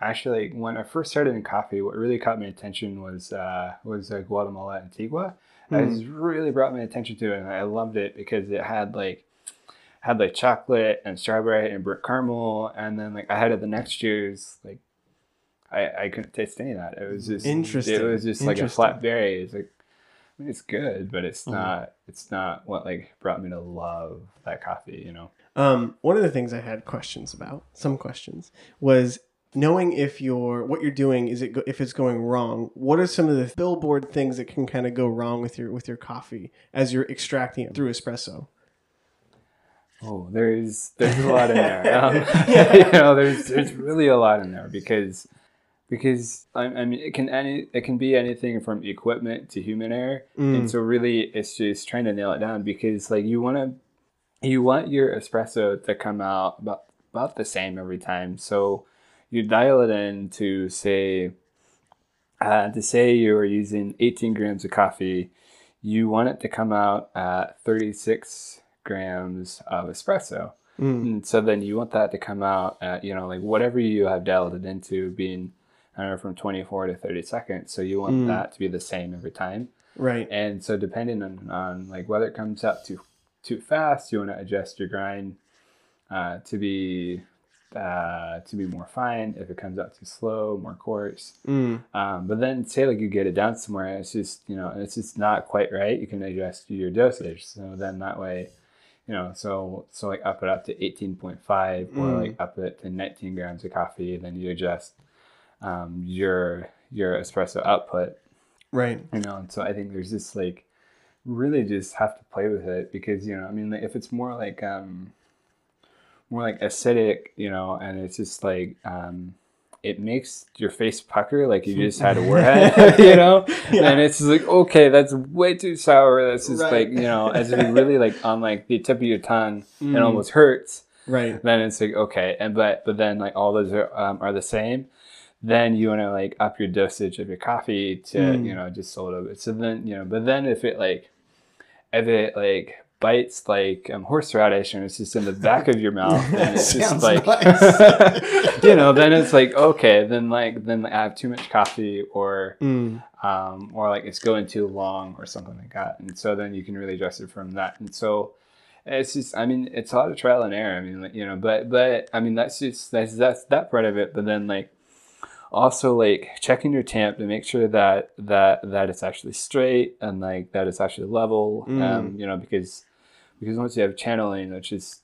Speaker 3: actually when I first started in coffee, what really caught my attention was uh, was uh, Guatemala Antigua. It
Speaker 1: Hmm.
Speaker 3: just really brought my attention to it, and I loved it because it had like had like chocolate and strawberry and burnt caramel, and then like I had it the next year's like I I couldn't taste any of that. It was just
Speaker 1: Interesting.
Speaker 3: It was just like a flat berry. It's like I mean, it's good, but it's
Speaker 2: Mhm.
Speaker 3: not. It's not what like brought me to love that coffee. You know.
Speaker 1: Um, one of the things I had questions about, some questions, was knowing if you're what you're doing is it go, if it's going wrong. What are some of the billboard things that can kind of go wrong with your with your coffee as you're extracting it through espresso?
Speaker 3: Oh, there's there's a lot in there. (laughs) Um, (laughs) you know, there's there's really a lot in there because because I, I mean it can any it can be anything from equipment to human error,
Speaker 1: Mm.
Speaker 3: and so really it's just trying to nail it down because like you want to you want your espresso to come out about about the same every time. So you dial it in to say uh, to say you are using 18 grams of coffee, you want it to come out at 36 grams of espresso.
Speaker 1: Mm.
Speaker 3: And so then you want that to come out at, you know, like whatever you have dialed it into being, I don't know, from 24 to 30 seconds. So you want
Speaker 1: Mm.
Speaker 3: that to be the same every time.
Speaker 1: Right.
Speaker 3: And so depending on, on like whether it comes out too too fast, you want to adjust your grind uh, to be uh, to be more fine. If it comes out too slow, more coarse.
Speaker 1: Mm.
Speaker 3: Um, but then say like you get it down somewhere, and it's just you know it's just not quite right. You can adjust your dosage. So then that way, you know, so so like up it up to eighteen point five, or
Speaker 1: Mm.
Speaker 3: like up it to nineteen grams of coffee. Then you adjust um, your your espresso output.
Speaker 1: Right.
Speaker 3: You know, and so I think there's just like really just have to play with it because you know I mean like, if it's more like um more like acidic, you know, and it's just like um it makes your face pucker like you just had a warhead, (laughs) (laughs) you know?
Speaker 1: Yeah.
Speaker 3: And it's just like, okay, that's way too sour. That's just
Speaker 1: Right.
Speaker 3: like, you know, as if you really like on like the tip of your tongue,
Speaker 1: Mm.
Speaker 3: it almost hurts.
Speaker 1: Right.
Speaker 3: Then it's like, okay, and but but then like all those are um, are the same. Then you want to like up your dosage of your coffee to
Speaker 1: Mm.
Speaker 3: you know just a little bit. So then you know, but then if it like if it like bites like um, horseradish and it's just in the back of your mouth, (laughs) then it's just like
Speaker 2: nice. (laughs)
Speaker 3: you know, then it's like okay, then like then I have too much coffee or
Speaker 1: Mm.
Speaker 3: um, or like it's going too long or something like that. And so then you can really adjust it from that. And so it's just, I mean, it's a lot of trial and error. I mean, like, you know, but, but I mean, that's just, that's, that's that part of it. But then like also like checking your tamp to make sure that, that, that it's actually straight and like that it's actually level, um, you know, because, because once you have channeling, which is,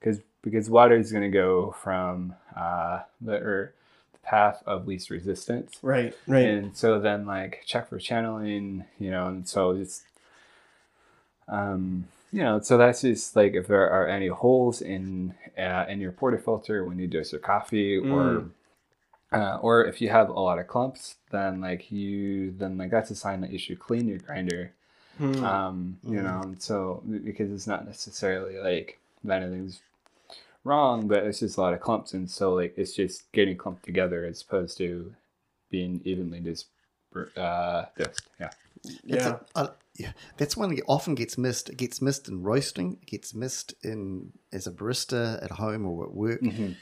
Speaker 3: because, because water is going to go from, uh, the, or the path of least resistance
Speaker 1: Right. Right.
Speaker 3: and so then like check for channeling you know and so it's um you know so that's just like if there are any holes in uh, in your portafilter when you dose your coffee or uh, or if you have a lot of clumps then like you then like that's a sign that you should clean your grinder
Speaker 1: Mm.
Speaker 3: um you know so because it's not necessarily like that anything's wrong but it's just a lot of clumps and so like it's just getting clumped together as opposed to being evenly dis uh dosed yeah
Speaker 2: It's
Speaker 1: yeah.
Speaker 2: a- uh, yeah, that's one that often gets missed. It gets missed in roasting. It gets missed in as a barista at home or at work.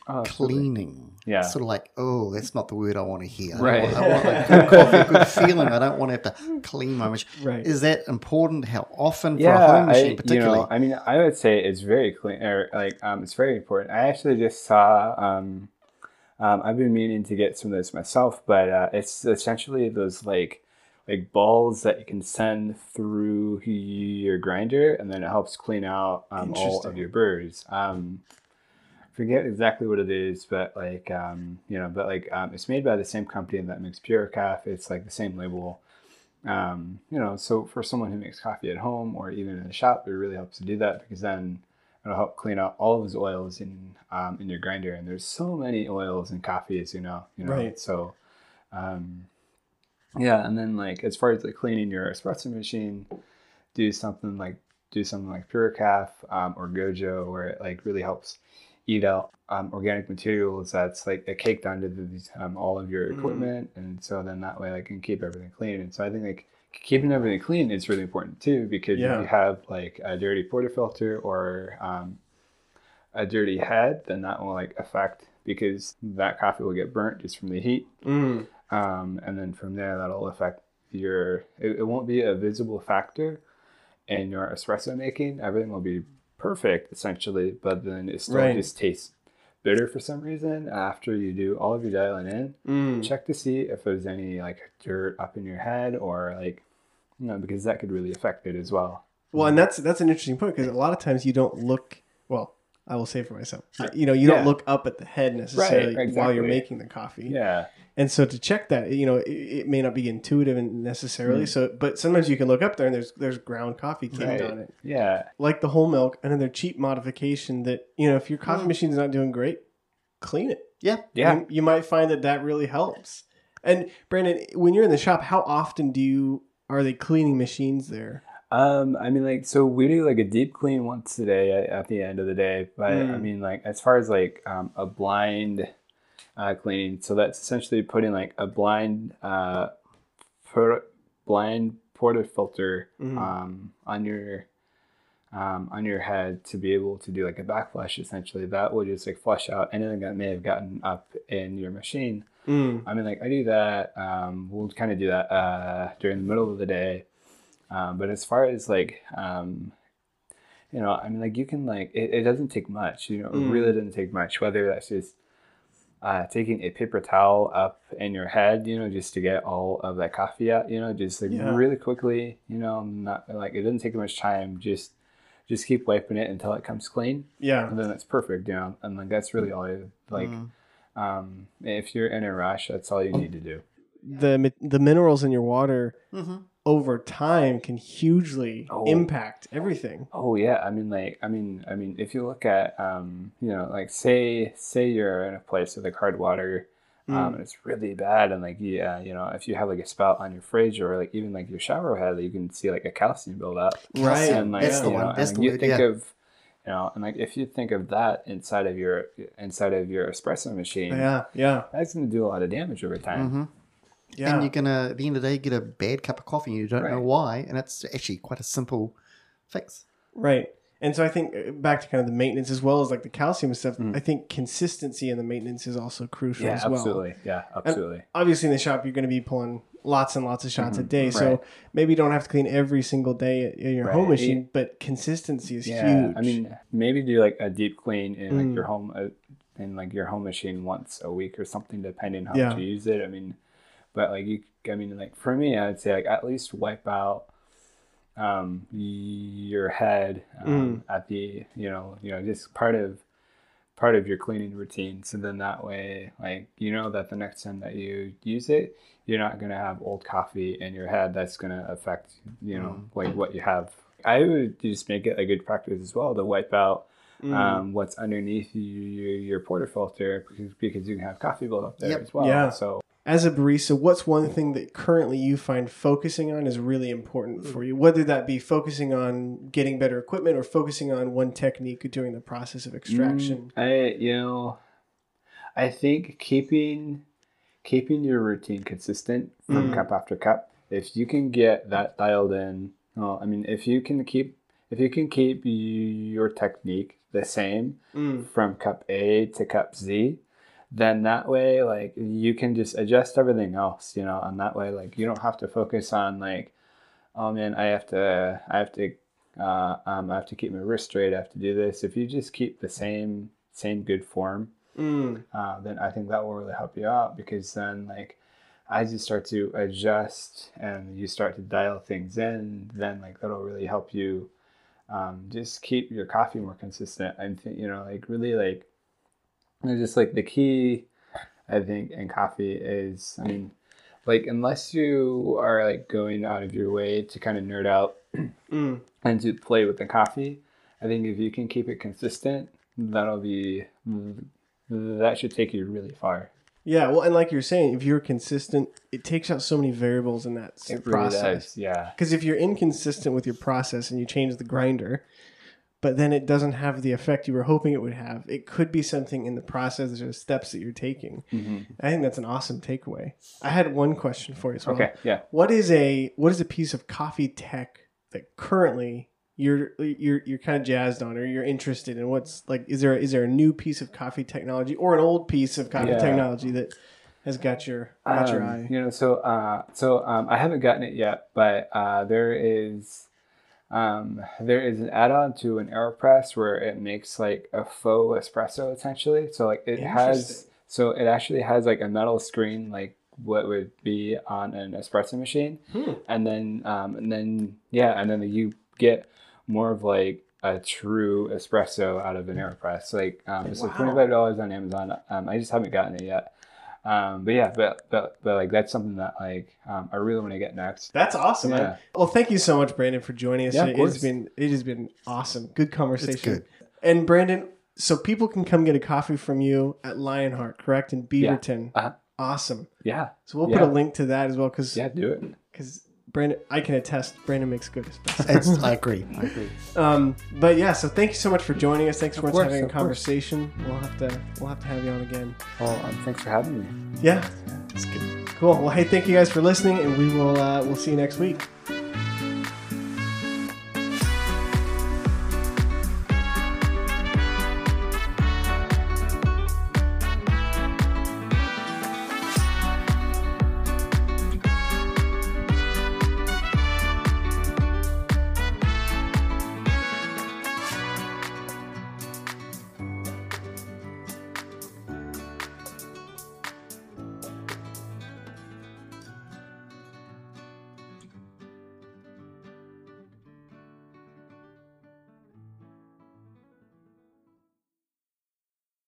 Speaker 3: Oh, absolutely.
Speaker 2: Cleaning.
Speaker 3: Yeah.
Speaker 2: Sort of like, oh, that's not the word I want to hear. I
Speaker 3: Right.
Speaker 2: Want, I want a good coffee, a good (laughs) feeling. I don't want to have to clean my machine.
Speaker 1: Right.
Speaker 2: Is that important? How often for
Speaker 3: yeah
Speaker 2: a home machine,
Speaker 3: I, you know i mean i would say it's very clean or like um it's very important i actually just saw um um, I've been meaning to get some of this myself, but uh, it's essentially those like like balls that you can send through your grinder, and then it helps clean out um, all of your burrs. Um, forget exactly what it is, but like um, you know, but like um, it's made by the same company that makes Puly Caff. It's like the same label. Um, you know, so for someone who makes coffee at home or even in the shop, it really helps to do that because then it'll help clean out all of those oils in um, in your grinder. And there's so many oils in coffee, as you know. You know,
Speaker 1: Right.
Speaker 3: so um, yeah. And then like as far as like cleaning your espresso machine, do something like do something like Puly Caff um, or Gojo, where it like really helps eat out um, organic materials that's like caked onto the, um, all of your
Speaker 1: Mhm.
Speaker 3: equipment, and so then that way like can keep everything clean. And so I think like keeping everything clean is really important too because
Speaker 1: Yeah.
Speaker 3: if you have like a dirty portafilter or um, a dirty head, then that will like affect because that coffee will get burnt just from the heat,
Speaker 1: Mm.
Speaker 3: Um, and then from there that'll affect your. It, it won't be a visible factor in your espresso making. Everything will be perfect essentially, but then it still
Speaker 1: Right.
Speaker 3: just tastes bitter for some reason after you do all of your dialing in
Speaker 1: Mm.
Speaker 3: check to see if there's any like dirt up in your head or like you know because that could really affect it as well
Speaker 1: Well, and that's that's an interesting point because a lot of times you don't look. Well, I will say for myself, you know, you
Speaker 3: Yeah.
Speaker 1: don't look up at the head necessarily while you're making the coffee.
Speaker 3: yeah
Speaker 1: And so to check that, you know, it, it may not be intuitive and necessarily.
Speaker 3: Mm.
Speaker 1: So, but sometimes you can look up there and there's there's ground coffee canned
Speaker 3: Right.
Speaker 1: on it,
Speaker 3: yeah
Speaker 1: like the whole milk, another cheap modification that you know if your coffee
Speaker 2: Mm.
Speaker 1: machine's not doing great, clean it.
Speaker 2: Yeah.
Speaker 3: yeah
Speaker 1: you, you might find that that really helps. And Brandon, when you're in the shop, how often do you are they cleaning machines there?
Speaker 3: Um i mean like so we do like a deep clean once a day at, at the end of the day but i
Speaker 1: Mm.
Speaker 3: mean like as far as like um, a blind uh, cleaning so that's essentially putting like a blind uh por- blind portafilter
Speaker 1: Mhm.
Speaker 3: um on your um, on your head to be able to do like a backflush essentially that will just like flush out anything that may have gotten up in your machine
Speaker 1: Mm.
Speaker 3: i mean like i do that um, we'll kind of do that uh, during the middle of the day um, but as far as like um, you know i mean like you can like it, it doesn't take much you know it
Speaker 1: Mm.
Speaker 3: really doesn't take much whether that's just uh, taking a paper towel up in your head, you know, just to get all of that coffee out, you know, just like
Speaker 1: Yeah.
Speaker 3: really quickly, you know, not like it doesn't take much time. Just, just keep wiping it until it comes clean,
Speaker 1: Yeah.
Speaker 3: and then it's perfect, you know. And like that's really all you like.
Speaker 2: Mm.
Speaker 3: Um, if you're in a rush, that's all you need to do.
Speaker 1: The the minerals in your water
Speaker 2: Mm-hmm.
Speaker 1: Over time can hugely
Speaker 3: Oh.
Speaker 1: impact everything.
Speaker 3: Oh yeah, I mean like I mean I mean if you look at um you know like say say you're in a place with like hard water um
Speaker 1: Mm.
Speaker 3: and it's really bad and like yeah you know if you have like a spout on your fridge or like even like your shower head you can see like a calcium buildup
Speaker 1: Right.
Speaker 3: and like
Speaker 2: That's the
Speaker 3: you
Speaker 2: one.
Speaker 3: know,
Speaker 2: That's
Speaker 3: and
Speaker 2: the
Speaker 3: you think
Speaker 2: yeah.
Speaker 3: of you know and like if you think of that inside of your inside of your espresso machine
Speaker 1: Yeah. Yeah.
Speaker 3: that's going to do a lot of damage over time
Speaker 2: Mm-hmm.
Speaker 1: Yeah.
Speaker 2: And you're gonna at the end of the day get a bad cup of coffee and you don't know why, and it's actually quite a simple fix.
Speaker 1: Right. And so I think uh, back to kind of the maintenance as well as like the calcium stuff.
Speaker 3: Mm.
Speaker 1: I think consistency in the maintenance is also crucial
Speaker 3: yeah
Speaker 1: as well.
Speaker 3: absolutely yeah absolutely
Speaker 1: Obviously, in the shop, you're going to be pulling lots and lots of shots a
Speaker 3: Mhm.
Speaker 1: day. So maybe you don't have to clean every single day in your home
Speaker 3: Right.
Speaker 1: machine, but consistency is
Speaker 3: yeah
Speaker 1: huge.
Speaker 3: i mean maybe do like a deep clean in like
Speaker 1: Mm.
Speaker 3: your home uh, in like your home machine once a week or something depending how
Speaker 1: Yeah.
Speaker 3: much you use it i mean but like you i mean like for me i would say like at least wipe out um your head um, at the you know you know just part of part of your cleaning routine so then that way like you know that the next time that you use it you're not going to have old coffee in your head that's going to affect you know like what you have i would just make it a good practice as well to wipe out
Speaker 1: Mm.
Speaker 3: um, what's underneath your, your, your portafilter because, because you can have coffee build up there
Speaker 2: Yep.
Speaker 3: as well
Speaker 1: Yeah.
Speaker 3: so
Speaker 1: as a barista, what's one thing that currently you find focusing on is really important for you? Whether that be focusing on getting better equipment or focusing on one technique during the process of extraction.
Speaker 3: Mm, I you know, I think keeping keeping your routine consistent from
Speaker 1: Mm.
Speaker 3: cup after cup. If you can get that dialed in, well, I mean, if you can keep if you can keep y- your technique the same
Speaker 1: Mm.
Speaker 3: from cup A to cup Z, then that way like you can just adjust everything else, you know, and that way like you don't have to focus on like, oh man, I have to I have to uh, um, I have to keep my wrist straight. I have to do this. If you just keep the same same good form,
Speaker 1: Mm.
Speaker 3: uh, then I think that will really help you out because then like as you start to adjust and you start to dial things in, then like that'll really help you um, just keep your coffee more consistent. and think you know like really like know, just like the key I think in coffee is I mean like unless you are like going out of your way to kind of nerd out
Speaker 1: Mm. (clears throat)
Speaker 3: and to play with the coffee. I think if you can keep it consistent, that'll be that should take you really far.
Speaker 1: Yeah, well, and like you're saying, if you're consistent, it takes out so many variables in that
Speaker 3: It really
Speaker 1: process.
Speaker 3: does. Yeah.
Speaker 1: Because if you're inconsistent with your process and you change the grinder, but then it doesn't have the effect you were hoping it would have. It could be something in the process or the steps that you're taking. I think that's an awesome takeaway. I had one question for you as well.
Speaker 3: Okay, yeah.
Speaker 1: What is a what is a piece of coffee tech that currently you're you're you're kind of jazzed on or you're interested in? What's like is there is there a new piece of coffee technology or an old piece of coffee
Speaker 3: Yeah.
Speaker 1: technology that has got your got your
Speaker 3: Um,
Speaker 1: eye?
Speaker 3: You know, so uh, so um, I haven't gotten it yet, but uh, there is um, there is an add-on to an Aeropress where it makes like a faux espresso essentially. So like it has so it actually has like a metal screen like what would be on an espresso machine,
Speaker 1: Hmm.
Speaker 3: and then um, and then yeah, and then you get more of like a true espresso out of an Aeropress. Like um, it's like twenty five dollars on Amazon. Um, I just haven't gotten it yet. Um, but yeah, but, but but like that's something that like um, I really want to get next.
Speaker 1: That's awesome. man.
Speaker 3: Yeah.
Speaker 1: Well, thank you so much, Brandon, for joining us.
Speaker 3: Yeah, of
Speaker 1: today. It's been it has been awesome. Good conversation.
Speaker 2: good.
Speaker 1: And Brandon, so people can come get a coffee from you at Lionheart, correct, in Beaverton.
Speaker 3: Uh-huh.
Speaker 1: Awesome.
Speaker 3: Yeah,
Speaker 1: So we'll put a link to that as well, because
Speaker 3: yeah, do it.
Speaker 1: because Brandon, I can attest, Brandon makes good espresso.
Speaker 2: I agree. (laughs) I agree.
Speaker 1: um, but yeah, so thank you so much for joining us. Thanks for
Speaker 3: course,
Speaker 1: having a
Speaker 3: of course.
Speaker 1: conversation. We'll have to we'll have to have you on again.
Speaker 3: Well, um, thanks for having me.
Speaker 1: Yeah,
Speaker 2: It's good.
Speaker 1: cool. Well, hey, thank you guys for listening, and we will uh, we'll see you next week.